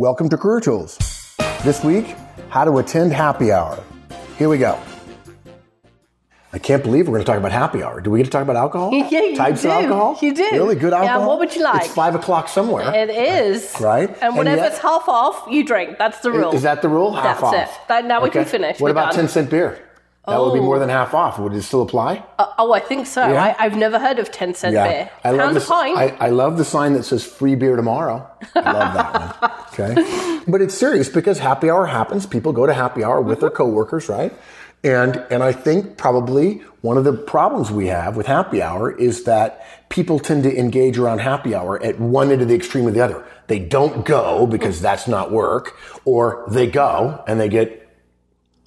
Welcome to Career Tools. This week, how to attend happy hour. Here we go. I can't believe we're going to talk about happy hour. Do we get to talk about alcohol? Yeah, you Types do. of alcohol? You do. Really good alcohol? Yeah, what would you like? It's five o'clock somewhere. It is. Right. And And whatever yet- it's half off, you drink. That's the rule. Is that the rule? Half That's off. it. That- now we can Okay. finish. What We're about done. 10 cent beer? That would be Oh. more than half off. Would it still apply? Uh, oh, I think so. Yeah. I, I've never heard of 10 cent beer. I love Pound pint. I, I love the sign that says free beer tomorrow. I love that one. Okay. But it's serious because happy hour happens. People go to happy hour with their coworkers, right? And and I think probably one of the problems we have with happy hour is that people tend to engage around happy hour at one end of the extreme or the other. They don't go because that's not work, or they go and they get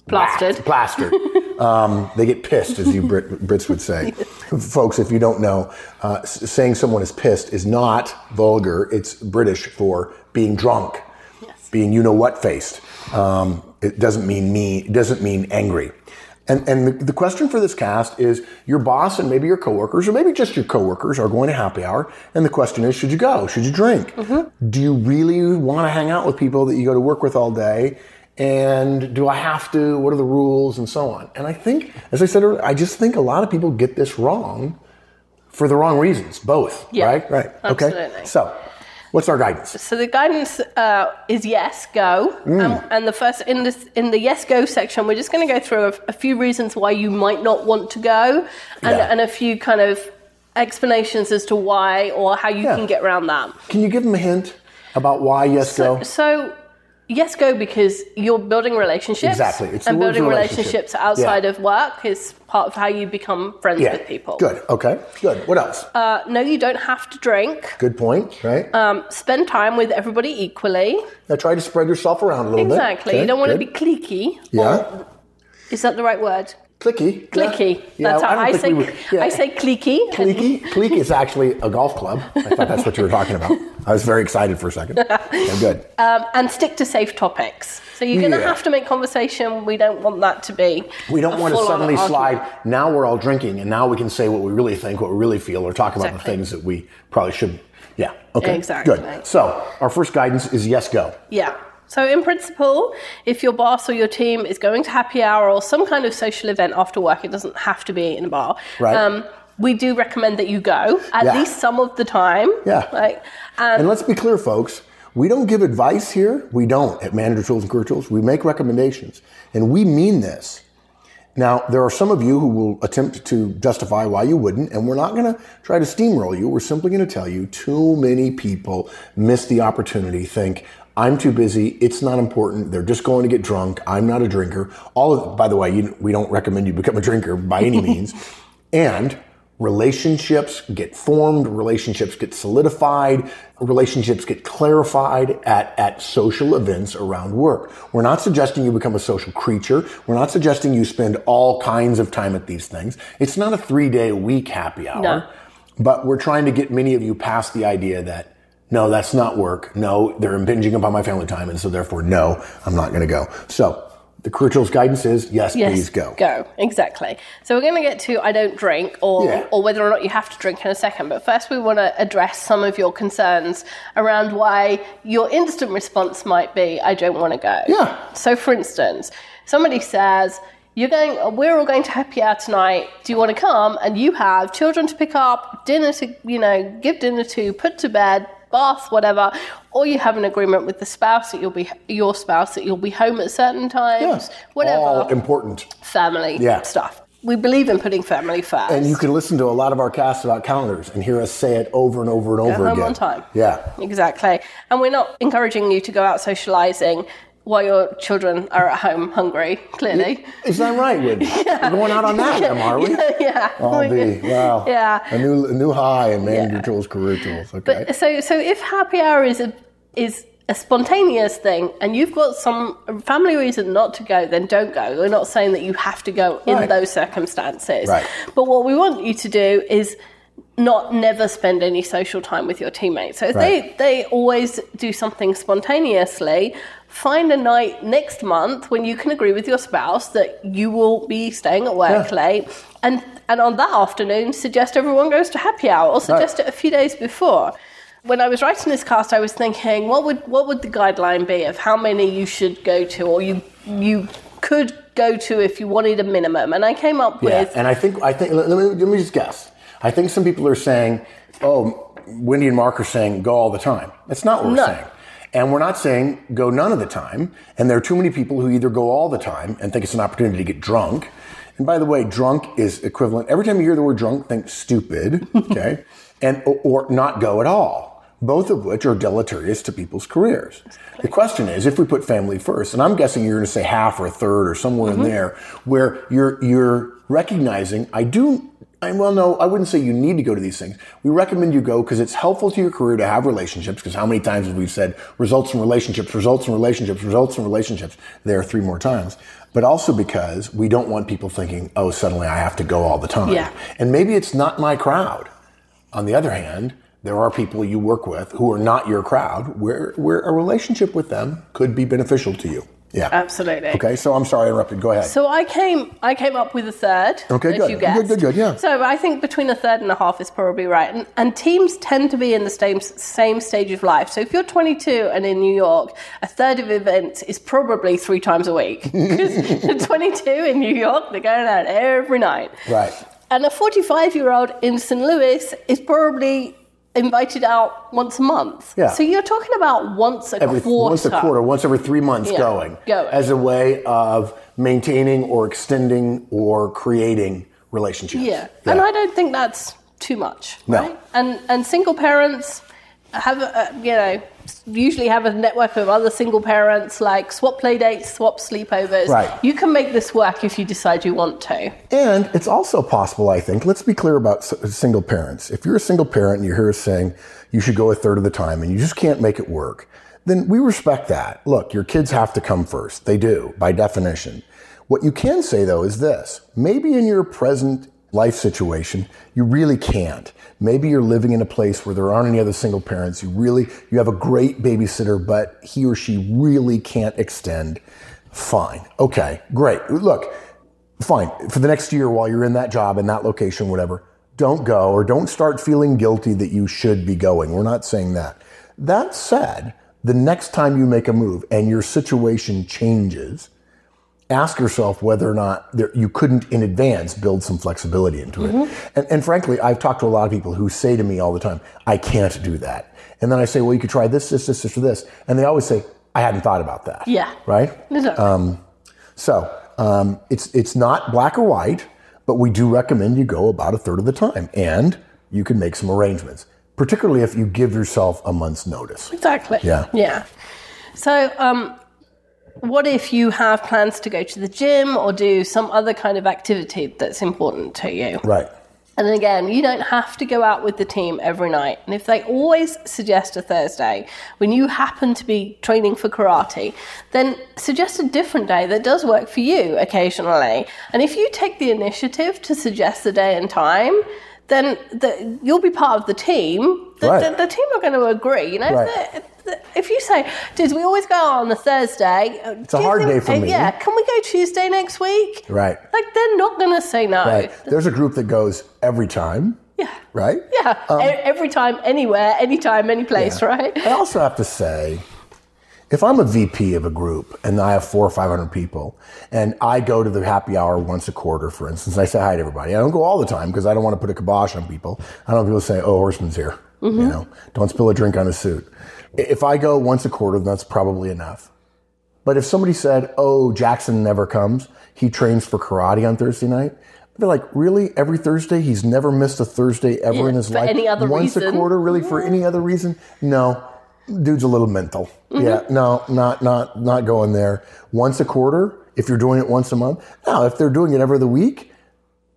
Plastered. whacked, plastered. um, they get pissed, as you Brit, Brits would say. Folks, if you don't know, uh, saying someone is pissed is not vulgar. It's British for being drunk, being you know what faced. Um, it doesn't mean me. It doesn't mean angry. And, and the, the question for this cast is your boss and maybe your coworkers, or maybe just your coworkers, are going to happy hour. And the question is, should you go? Should you drink? Do you really want to hang out with people that you go to work with all day? And do I have to? What are the rules and so on? And I think, as I said earlier, I just think a lot of people get this wrong for the wrong reasons, both. Yeah, right? Right. Okay. So, what's our guidance? So the guidance uh, is yes, go. Mm. Um, and the first in this in the yes go section, we're just going to go through a, a few reasons why you might not want to go, and, Yeah. and a few kind of explanations as to why or how you Yeah. can get around that. Can you give them a hint about why yes go? So, yes, go because you're building relationships. Exactly. It's and building relationship. relationships outside Yeah. of work is part of how you become friends yeah. with people. Good. Okay. Good. What else? Uh, no, you don't have to drink. Good point. Right. Um, spend time with everybody equally. now try to spread yourself around a little bit. Exactly. Okay, you don't want to be cliquey. Yeah. Or- is that the right word? Clicky. Cliquey. Yeah. That's Yeah, how don't I, say. we would- yeah. I say cliquey. Cliquey. Cliquey is actually a golf club. I thought that's what you were talking about. I was very excited for a second. Good. Um, and stick to safe topics. So you're going to Yeah. have to make conversation. We don't want that to be. We don't want to suddenly slide. argument. Now we're all drinking, and now we can say what we really think, what we really feel, or talk about the things that we probably shouldn't. Yeah. Okay. Exactly. Good. So our first guidance is yes, go. Yeah. So, in principle, if your boss or your team is going to happy hour or some kind of social event after work, it doesn't have to be in a bar. Right. we do recommend that you go at Yeah. least some of the time. Yeah. Like, um, And let's be clear, folks. We don't give advice here. We don't at Manager Tools and Career Tools. We make recommendations, and we mean this. Now, there are some of you who will attempt to justify why you wouldn't, and we're not going to try to steamroll you. We're simply going to tell you too many people miss the opportunity, think, I'm too busy, it's not important, they're just going to get drunk, I'm not a drinker. All of, by the way, you, we don't recommend you become a drinker by any means. And relationships get formed, relationships get solidified, relationships get clarified at, at social events around work. We're not suggesting you become a social creature. We're not suggesting you spend all kinds of time at these things. It's not a three day a week happy hour. No. But we're trying to get many of you past the idea that no, that's not work. No, they're impinging upon my family time. And so therefore, no, I'm not going to go. So the tools guidance is yes, yes, please go. Go, exactly. So, we're going to get to I don't drink or, Yeah. or whether or not you have to drink in a second. But first, we want to address some of your concerns around why your instant response might be I don't want to go. Yeah. So, for instance, somebody says, you're going, we're all going to happy hour tonight. Do you want to come? And you have children to pick up, dinner to, you know, give dinner to, put to bed, bath, whatever. Or you have an agreement with the spouse that you'll be, your spouse that you'll be home at certain times, whatever. All important. family Yeah. stuff. We believe in putting family first. And you can listen to a lot of our casts about calendars and hear us say it over and over and over home again. on time. Yeah. Exactly. And we're not encouraging you to go out socializing while your children are at home hungry, clearly. Is that right? We're going out on that limb, are we? yeah. I'll be, oh, wow. Yeah. A new, a new high in manager Yeah. tools, career tools. Okay. So, so if happy hour is a is a spontaneous thing, and you've got some family reason not to go, then don't go. We're not saying that you have to go in Right. those circumstances. Right. But what we want you to do is not never spend any social time with your teammates. So if Right. they they always do something spontaneously. Find a night next month when you can agree with your spouse that you will be staying at work Yeah. late, and and on that afternoon suggest everyone goes to happy hour, or suggest it a few days before. when I was writing this cast, I was thinking, what would what would the guideline be of how many you should go to, or you you could go to if you wanted a minimum? And I came up Yeah, with and I think I think let me, let me just guess. I think some people are saying, "Oh, Wendy and Mark are saying go all the time." That's not what we're No. saying. And we're not saying go none of the time. And there are too many people who either go all the time and think it's an opportunity to get drunk. And by the way, drunk is equivalent. Every time you hear the word drunk, think stupid, okay? and or, not go at all. Both of which are deleterious to people's careers. The question is, if we put family first, and I'm guessing you're going to say half or a third or somewhere in mm-hmm. there, where you're you're recognizing, I do I, well, no, I wouldn't say you need to go to these things. We recommend you go because it's helpful to your career to have relationships. Because how many times have we said results in relationships, results in relationships, results in relationships? There are three more times. But also because we don't want people thinking, oh, suddenly I have to go all the time. Yeah. And maybe it's not my crowd. On the other hand, there are people you work with who are not your crowd where, where a relationship with them could be beneficial to you. Yeah. absolutely. Okay, so I'm sorry I interrupted. Go ahead. So I came, I came up with a third. Okay, good. Good, good, good, yeah. So I think between a third and a half is probably right. And, and teams tend to be in the same same stage of life. So if you're 22 and in New York, a third of events is probably three times a week. Because 22 in New York, they're going out every night. right. And a 45 year old in St. Louis is probably invited out once a month. Yeah. So you're talking about once a every quarter. once a quarter, once every three months Yeah, going, going. as a way of maintaining or extending or creating relationships. Yeah. And I don't think that's too much. No. Right? And and single parents have a, you know usually have a network of other single parents like swap play dates, swap sleepovers. Right. You can make this work if you decide you want to. And it's also possible, I think, let's be clear about single parents. If you're a single parent and you hear us saying you should go a third of the time and you just can't make it work, then we respect that. Look, your kids have to come first. They do, by definition. What you can say, though, is this maybe in your present life situation, you really can't. Maybe you're living in a place where there aren't any other single parents. You really, you have a great babysitter, but he or she really can't extend. Fine. Okay, great. Look, fine. For the next year while you're in that job, in that location, whatever, don't go or don't start feeling guilty that you should be going. We're not saying that. That said, the next time you make a move and your situation changes, ask yourself whether or not there, you couldn't in advance build some flexibility into it. And, and frankly, I've talked to a lot of people who say to me all the time, I can't do that. And then I say, well, you could try this, this, this, this, or this. And they always say, I hadn't thought about that. Yeah. Right? Exactly. So um, it's it's not black or white, but we do recommend you go about a third of the time, and you can make some arrangements, particularly if you give yourself a month's notice. Exactly. Yeah. Yeah. So, um, what if you have plans to go to the gym or do some other kind of activity that's important to you? Right. And again, you don't have to go out with the team every night. And if they always suggest a Thursday when you happen to be training for karate, then suggest a different day that does work for you occasionally. And if you take the initiative to suggest the day and time, then the, you'll be part of the team. The, Right. the, the team are going to agree. You know, Right. If, you say, "Dude, we always go out on a Thursday," uh, it's a hard day for me. Yeah, can we go Tuesday next week? Right. Like they're not going to say no. Right. There's a group that goes every time. Yeah. Right. Yeah, um, e- every time, anywhere, anytime, any place, right? I also have to say, if I'm a VP of a group and I have four or five hundred people, and I go to the happy hour once a quarter, for instance, I say hi to everybody. I don't go all the time because I don't want to put a kibosh on people. I don't want people to say, "Oh, Horstman's here." You mm-hmm. know, don't spill a drink on his suit. If I go once a quarter, that's probably enough. But if somebody said, "Oh, Jackson never comes. He trains for karate on Thursday night," I'd be like, "Really? Every Thursday? He's never missed a Thursday ever Yeah, in his for life. any other once a quarter, really? For any other reason? No. Dude's a little mental. Mm-hmm. Yeah, no, not not not going there. Once a quarter. If you're doing it once a month. Now, if they're doing it every other week,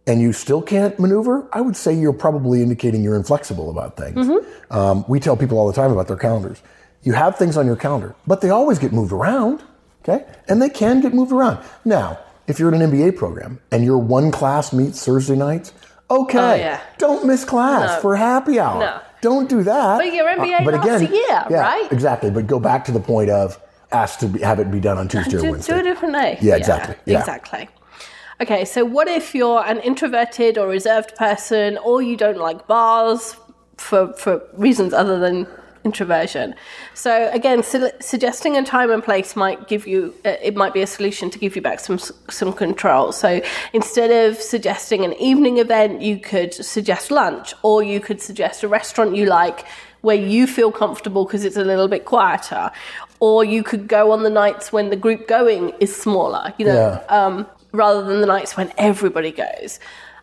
and you still can't maneuver, I would say you're probably indicating you're inflexible about things. Mm-hmm. Um, we tell people all the time about their calendars. You have things on your calendar, but they always get moved around, okay? And they can get moved around. Now, if you're in an MBA program and your one class meets Thursday nights, okay, Oh, yeah. don't miss class No. for happy hour. No. Don't do that. Uh, But your MBA lasts a year, yeah, right? Exactly. But go back to the point of ask to be, have it be done on Tuesday or Wednesday. do a different day. Yeah, exactly. Yeah. Exactly. Okay, so what if you're an introverted or reserved person, or you don't like bars, for for reasons other than introversion. So again, su- suggesting a time and place might give you uh, it might be a solution to give you back some some control. So instead of suggesting an evening event, you could suggest lunch, or you could suggest a restaurant you like where you feel comfortable because it's a little bit quieter, or you could go on the nights when the group going is smaller. You know, Yeah. um, rather than the nights when everybody goes.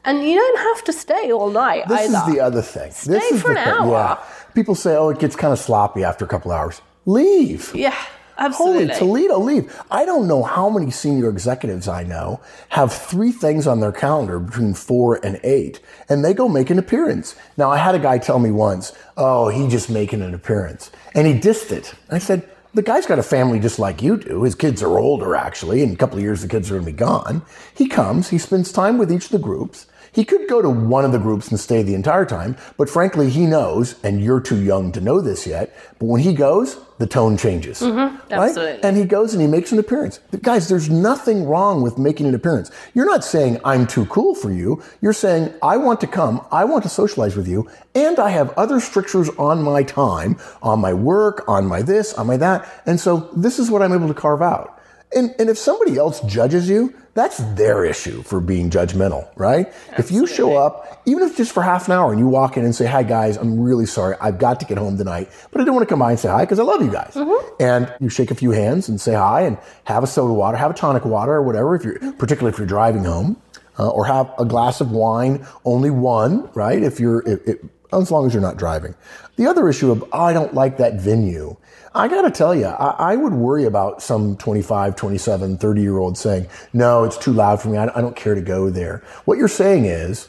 And you don't have to stay all night This either. is the other thing. this Stay is for the an thing. hour. Yeah. People say, oh, it gets kind of sloppy after a couple hours. Leave. yeah, absolutely. Holy Toledo, leave. I don't know how many senior executives I know have three things on their calendar between four and eight, and they go make an appearance. Now, I had a guy tell me once, oh, he just making an appearance. And he dissed it. I said, the guy's got a family just like you do. His kids are older, actually. In a couple of years, the kids are going to be gone. He comes, he spends time with each of the groups. He could go to one of the groups and stay the entire time, but frankly, he knows, and you're too young to know this yet, but when he goes, the tone changes. Mm-hmm. right? absolutely. And he goes and he makes an appearance. Guys, there's nothing wrong with making an appearance. You're not saying, I'm too cool for you. You're saying, I want to come, I want to socialize with you, and I have other strictures on my time, on my work, on my this, on my that. And so this is what I'm able to carve out. And, and if somebody else judges you, that's their issue for being judgmental, right? If you show up, even if just for half an hour, and you walk in and say, "Hi guys, I'm really sorry, I've got to get home tonight, but I don't want to come by and say hi because I love you guys." And you shake a few hands and say hi, and have a soda water, have a tonic water, or whatever. If you're particularly if you're driving home, uh, or have a glass of wine, only one, right? If you're if, if, as long as you're not driving. The other issue of oh, I don't like that venue. I got to tell you, I, I, would worry about some 25, 27, 30 year old saying, no, it's too loud for me. I, I don't care to go there. What you're saying is,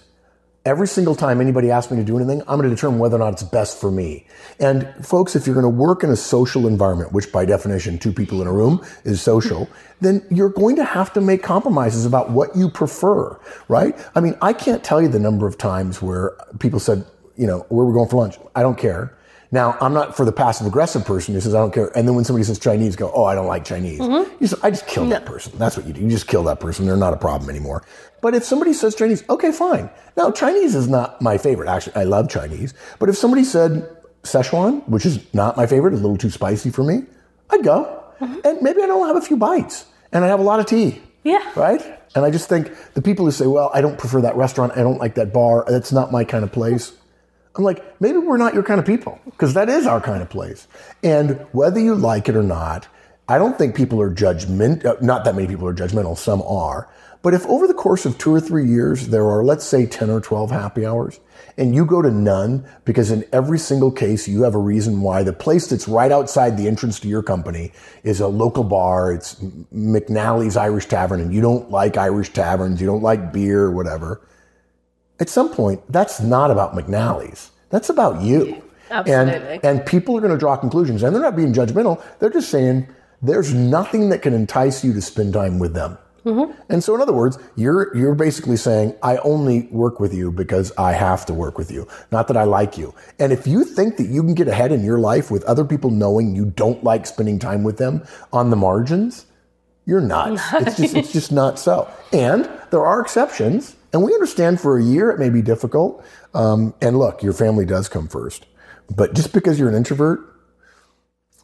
every single time anybody asks me to do anything, I'm going to determine whether or not it's best for me. And folks, if you're going to work in a social environment, which by definition, two people in a room is social, then you're going to have to make compromises about what you prefer, right? I mean, I can't tell you the number of times where people said, you know, where we're going for lunch. I don't care. Now, I'm not for the passive aggressive person who says, I don't care. And then when somebody says Chinese, go, oh, I don't like Chinese. Mm-hmm. You say, I just kill that person. That's what you do. You just kill that person. They're not a problem anymore. But if somebody says Chinese, okay, fine. Now, Chinese is not my favorite. Actually, I love Chinese. But if somebody said Szechuan, which is not my favorite, a little too spicy for me, I'd go. Mm-hmm. And maybe I don't have a few bites and I have a lot of tea. Yeah. Right? And I just think the people who say, well, I don't prefer that restaurant. I don't like that bar. That's not my kind of place. I'm like, maybe we're not your kind of people because that is our kind of place. And whether you like it or not, I don't think people are judgment. Uh, not that many people are judgmental. Some are. But if over the course of two or three years there are, let's say, 10 or 12 happy hours, and you go to none because in every single case you have a reason why the place that's right outside the entrance to your company is a local bar, it's McNally's Irish Tavern, and you don't like Irish taverns, you don't like beer or whatever at some point, that's not about McNally's. That's about you. Absolutely. And, and people are going to draw conclusions, and they're not being judgmental. They're just saying there's nothing that can entice you to spend time with them. Mm-hmm. And so, in other words, you're you're basically saying, I only work with you because I have to work with you, not that I like you. And if you think that you can get ahead in your life with other people knowing you don't like spending time with them on the margins, you're nuts. It's just it's just not so. And there are exceptions, and we understand for a year it may be difficult. Um, and look, your family does come first, but just because you're an introvert,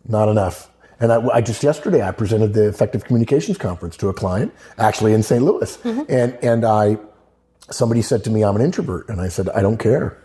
not enough. And I, I just yesterday I presented the effective communications conference to a client, actually in St. Louis, and and I somebody said to me I'm an introvert, and I said I don't care,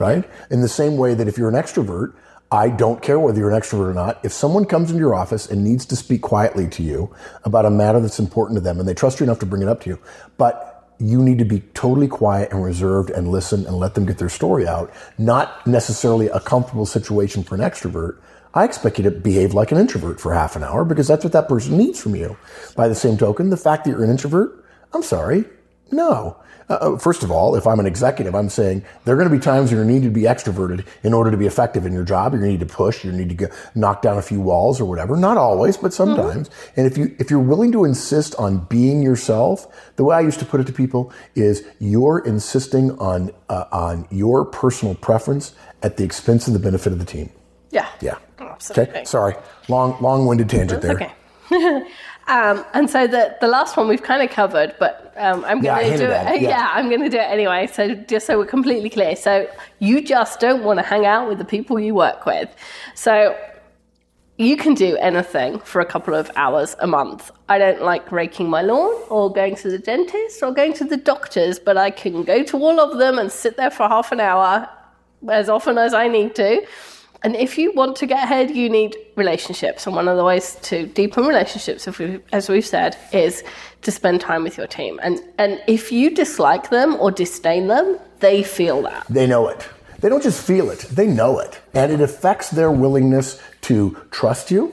right? In the same way that if you're an extrovert, I don't care whether you're an extrovert or not. If someone comes into your office and needs to speak quietly to you about a matter that's important to them and they trust you enough to bring it up to you, but you need to be totally quiet and reserved and listen and let them get their story out, not necessarily a comfortable situation for an extrovert. I expect you to behave like an introvert for half an hour because that's what that person needs from you. By the same token, the fact that you're an introvert, I'm sorry, no. Uh, first of all, if I'm an executive, I'm saying there are going to be times where you need to be extroverted in order to be effective in your job. You're going to need to push. You need to go, knock down a few walls or whatever. Not always, but sometimes. And if you if you're willing to insist on being yourself, the way I used to put it to people is you're insisting on uh, on your personal preference at the expense of the benefit of the team. Yeah. Yeah. Absolutely. Okay. Sorry. Long long winded tangent there. Okay. Um, and so the the last one we've kind of covered, but um, I'm Yeah, going to do it. it, yeah. yeah, I'm going to do it anyway. So just so we're completely clear, so you just don't want to hang out with the people you work with. So you can do anything for a couple of hours a month. I don't like raking my lawn or going to the dentist or going to the doctors, but I can go to all of them and sit there for half an hour as often as I need to. And if you want to get ahead, you need relationships. And one of the ways to deepen relationships, as we've said, is to spend time with your team. And, and if you dislike them or disdain them, they feel that. They know it. They don't just feel it, they know it. And it affects their willingness to trust you,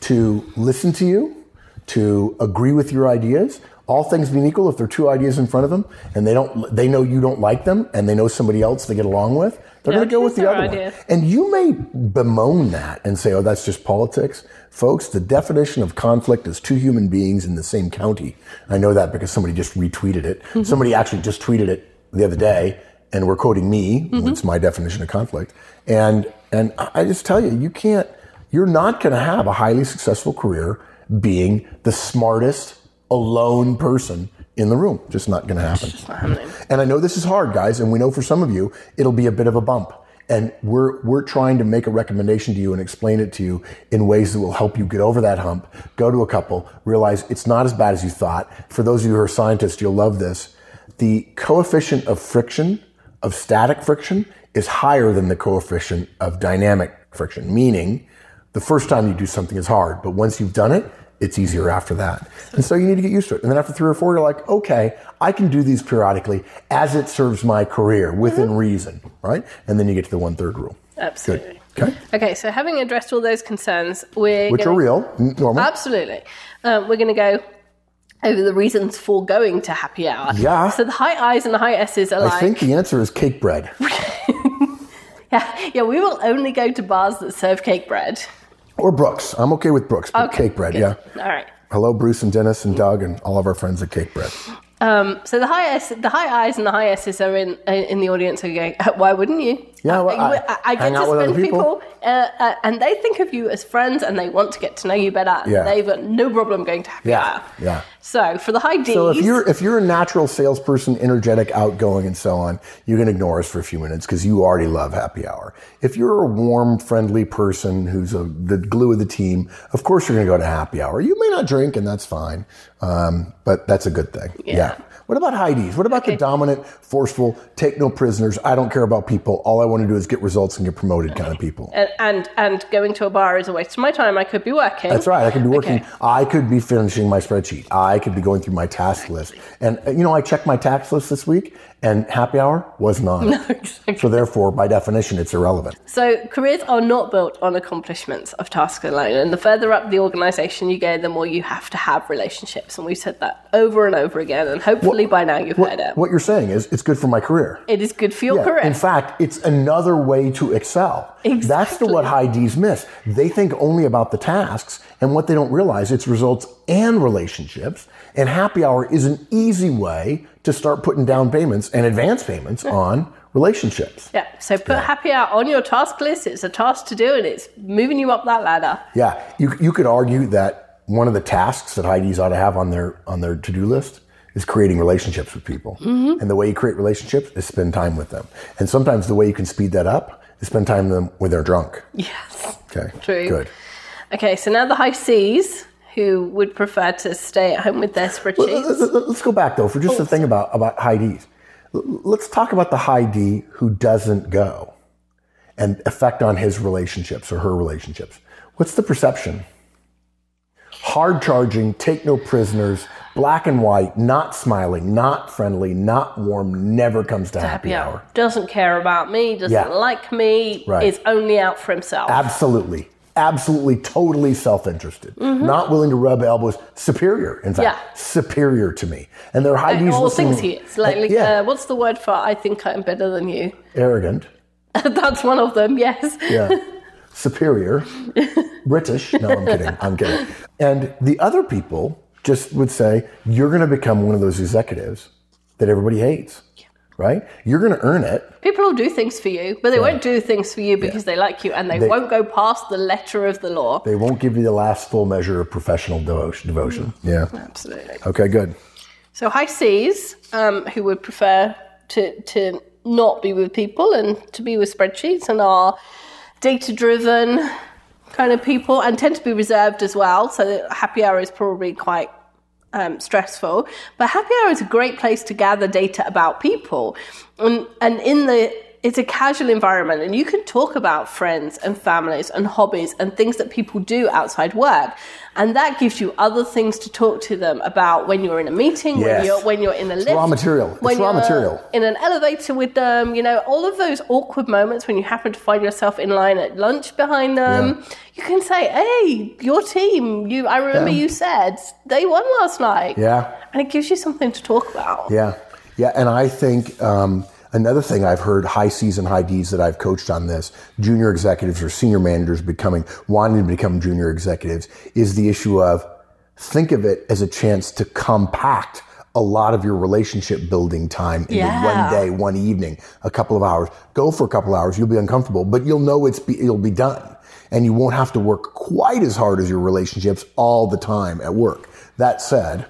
to listen to you, to agree with your ideas. All things being equal, if there are two ideas in front of them and they don't, they know you don't like them, and they know somebody else they get along with, they're going to go with the other idea. one. And you may bemoan that and say, "Oh, that's just politics." Folks, the definition of conflict is two human beings in the same county. I know that because somebody just retweeted it. Mm-hmm. Somebody actually just tweeted it the other day, and we're quoting me. Mm-hmm. It's my definition of conflict. And and I just tell you, you can't. You're not going to have a highly successful career being the smartest alone person in the room. Just not going to happen. And I know this is hard, guys, and we know for some of you it'll be a bit of a bump. And we're we're trying to make a recommendation to you and explain it to you in ways that will help you get over that hump. Go to a couple, realize it's not as bad as you thought. For those of you who are scientists, you'll love this. The coefficient of friction, of static friction, is higher than the coefficient of dynamic friction, meaning the first time you do something is hard, but once you've done it, it's easier after that. And so you need to get used to it. And then after three or four, you're like, okay, I can do these periodically as it serves my career within reason, right? And then you get to the one third rule. Absolutely. Okay. Okay, so having addressed all those concerns, we're Which gonna- are real, normal. Absolutely. Um, we're going to go over the reasons for going to happy hour. Yeah. So the high I's and the high S's are I like, think the answer is Cakebread. yeah, yeah, we will only go to bars that serve Cakebread. Or Brooks. I'm okay with Brooks, but Okay, Cakebread, good. yeah. All right. Hello, Bruce and Dennis and Doug and all of our friends at Cakebread. Um, so the high S, the high I's and the high S's are in in the audience are going. Why wouldn't you? Yeah, well, I, I- I get to out with other spend people. people, uh, uh, and they think of you as friends, and they want to get to know you better. Yeah. They've got no problem going to happy Yeah, hour. yeah. So for the high D's, So if you're if you're a natural salesperson, energetic, outgoing, and so on, you can ignore us for a few minutes because you already love happy hour. If you're a warm, friendly person who's a, the glue of the team, of course you're going to go to happy hour. You may not drink, and that's fine, um, but that's a good thing. Yeah. What about high D's? What about the dominant, forceful, take no prisoners? I don't care about people. All I want to do is get results and get promoted kind of people. and, and and going to a bar is a waste of my time. I could be working. That's right. I could be working. Okay. I could be finishing my spreadsheet. I could be going through my task list. And uh, you know, I checked my task list this week, and happy hour wasn't on. exactly. So therefore, by definition, it's irrelevant. So careers are not built on accomplishments of tasks alone. And the further up the organisation you go, the more you have to have relationships. And we've said that over and over again. And hopefully by now you've heard it. What you're saying is, it's good for my career. It is good for your Yeah. career. In fact, it's another way to excel. Exactly. That's the what high D's miss. They think only about the tasks, and what they don't realize, it's results and relationships. And happy hour is an easy way to start putting down payments and advance payments on relationships. yeah. So put happy hour on your task list. It's a task to do, and it's moving you up that ladder. Yeah, you, you could argue that one of the tasks that high D's ought to have on their on their to do list is creating relationships with people. Mm-hmm. And the way you create relationships is spend time with them. And sometimes the way you can speed that up is spend time with them when they're drunk. Yes. Okay, True. good. Okay. So now the high C's who would prefer to stay at home with their spreadsheets. Let- Let's go back though for just the thing about about high D's. Let's talk about the high D who doesn't go and effect on his relationships or her relationships. What's the perception? Hard charging, take no prisoners, black and white, not smiling, not friendly, not warm, never comes to happy, happy hour. hour. Doesn't care about me, doesn't Yeah. like me, Right. is only out for himself. Absolutely. Absolutely, totally self interested. Not willing to rub elbows. Superior, in fact. Mm-hmm. Yeah. Superior to me. And their high D's All listening- things he is. Like, like, yeah, uh, what's the word for I think I'm better than you? arrogant. That's one of them, yes. yeah, superior, British. No, I'm kidding. I'm kidding. And the other people just would say, you're going to become one of those executives that everybody hates. Right? You're going to earn it. People will do things for you, but they won't do things for you because they like you and they, won't go past the letter of the law. They won't give you the last full measure of professional devotion. devotion. Yeah. Absolutely. Okay, good. So high C's, um, who would prefer to to not be with people and to be with spreadsheets and are data driven kind of people and tend to be reserved as well. So happy hour is probably quite um, stressful. But happy hour is a great place to gather data about people, and and in the it's a casual environment, and you can talk about friends and families and hobbies and things that people do outside work, and that gives you other things to talk to them about when you're in a meeting, when Yes. you're when you're in a lift, raw material. It's when raw material. in an elevator with them, you know, all of those awkward moments when you happen to find yourself in line at lunch behind them, you can say, "Hey, your team, you I remember Yeah. you said they won last night." Yeah. And it gives you something to talk about. Yeah, yeah, and I think um, another thing I've heard high C's and high D's that I've coached on this junior executives or senior managers becoming wanting to become junior executives is the issue of think of it as a chance to compact a lot of your relationship building time into Yeah. one day, one evening, a couple of hours. Go for a couple of hours. You'll be uncomfortable, but you'll know it's be, it'll be done, and you won't have to work quite as hard as your relationships all the time at work. That said,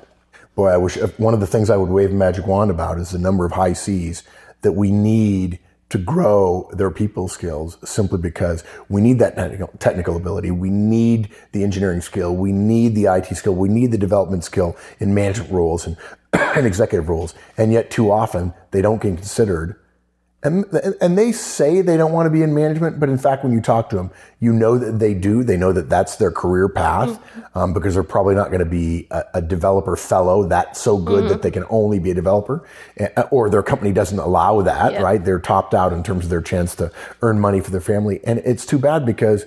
boy, I wish uh, one of the things I would wave a magic wand about is the number of high C's that we need to grow their people skills simply because we need that technical, ability. We need the engineering skill. We need the IT skill. We need the development skill in management roles and, and executive roles. And yet too often they don't get considered and, and they say they don't want to be in management, but in fact, when you talk to them, you know that they do. They know that that's their career path um, because they're probably not going to be a, a developer fellow that's so good that they can only be a developer, uh, or their company doesn't allow that. Yeah. Right? They're topped out in terms of their chance to earn money for their family, and it's too bad because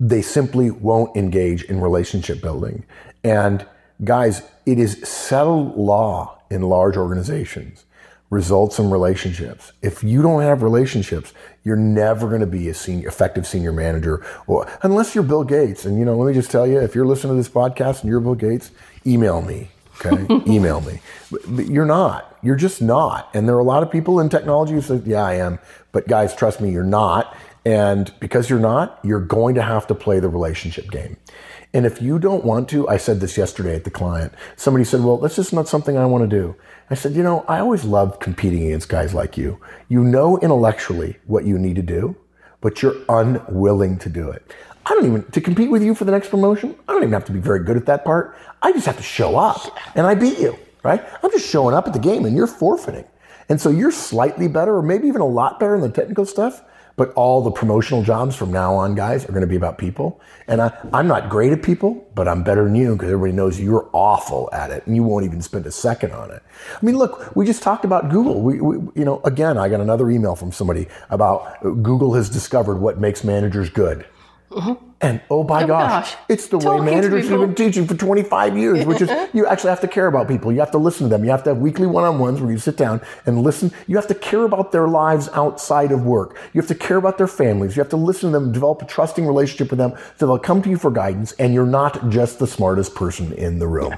they simply won't engage in relationship building. And guys, it is settled law in large organizations. Results in relationships. If you don't have relationships, you're never going to be a senior, effective senior manager, or unless you're Bill Gates. And you know, let me just tell you, if you're listening to this podcast and you're Bill Gates, email me. Okay, email me. But, but you're not. You're just not. And there are a lot of people in technology who say, "Yeah, I am." But guys, trust me, you're not. And because you're not, you're going to have to play the relationship game. And if you don't want to, I said this yesterday at the client. Somebody said, Well, that's just not something I want to do. I said, You know, I always love competing against guys like you. You know intellectually what you need to do, but you're unwilling to do it. I don't even, to compete with you for the next promotion, I don't even have to be very good at that part. I just have to show up and I beat you, right? I'm just showing up at the game and you're forfeiting. And so you're slightly better or maybe even a lot better in the technical stuff. But all the promotional jobs from now on, guys, are going to be about people. And I, I'm not great at people, but I'm better than you because everybody knows you're awful at it and you won't even spend a second on it. I mean, look, we just talked about Google. We, we you know, again, I got another email from somebody about uh, Google has discovered what makes managers good. And oh, oh my gosh, gosh. it's the way Talking to managers have been teaching for 25 years, which is you actually have to care about people. You have to listen to them. You have to have weekly one-on-ones where you sit down and listen. You have to care about their lives outside of work. You have to care about their families. You have to listen to them, develop a trusting relationship with them so they'll come to you for guidance and you're not just the smartest person in the room.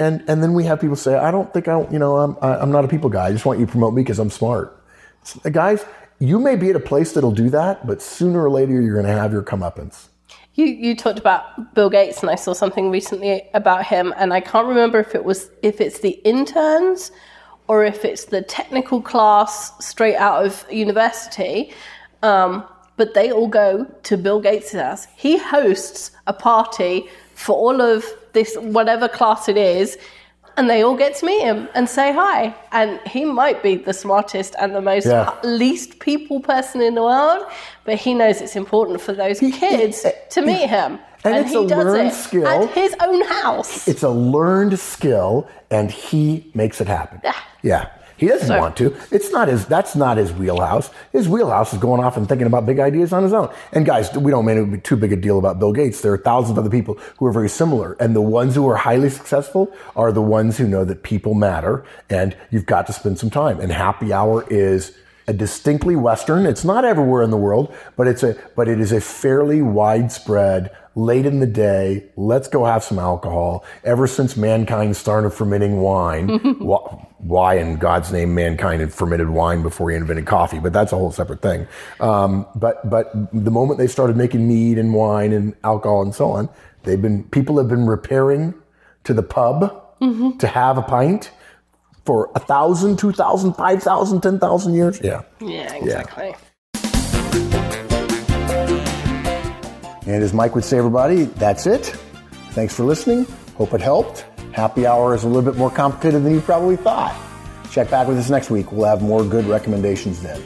And, and then we have people say, I don't think I, you know, I'm, I- I'm not a people guy. I just want you to promote me because I'm smart. Guys, you may be at a place that'll do that, but sooner or later you're going to have your comeuppance. You you talked about Bill Gates, and I saw something recently about him, and I can't remember if it was if it's the interns or if it's the technical class straight out of university. Um, but they all go to Bill Gates' house. He hosts a party for all of this whatever class it is, and they all get to meet him and say hi. And he might be the smartest and the most Yeah. least people person in the world, but he knows it's important for those kids eh, to meet him. And it's he a does learned it skill. at his own house. It's a learned skill, and he makes it happen. Yeah. He doesn't So- want to. It's not his. That's not his wheelhouse. His wheelhouse is going off and thinking about big ideas on his own. And guys, we don't make it would be too big a deal about Bill Gates. There are thousands of other people who are very similar, and the ones who are highly successful are the ones who know that people matter, and you've got to spend some time. And happy hour is a distinctly Western. It's not everywhere in the world, but it's a but it is a fairly widespread late in the day. Let's go have some alcohol. Ever since mankind started fermenting wine, wh- why in God's name mankind had fermented wine before he invented coffee? But that's a whole separate thing. Um, but but the moment they started making mead and wine and alcohol and so on, they've been people have been repairing to the pub to have a pint for a thousand, two thousand, five thousand, ten thousand years. Yeah. Yeah, exactly. And as Mike would say, everybody, that's it. Thanks for listening. Hope it helped. Happy hour is a little bit more complicated than you probably thought. Check back with us next week. We'll have more good recommendations then.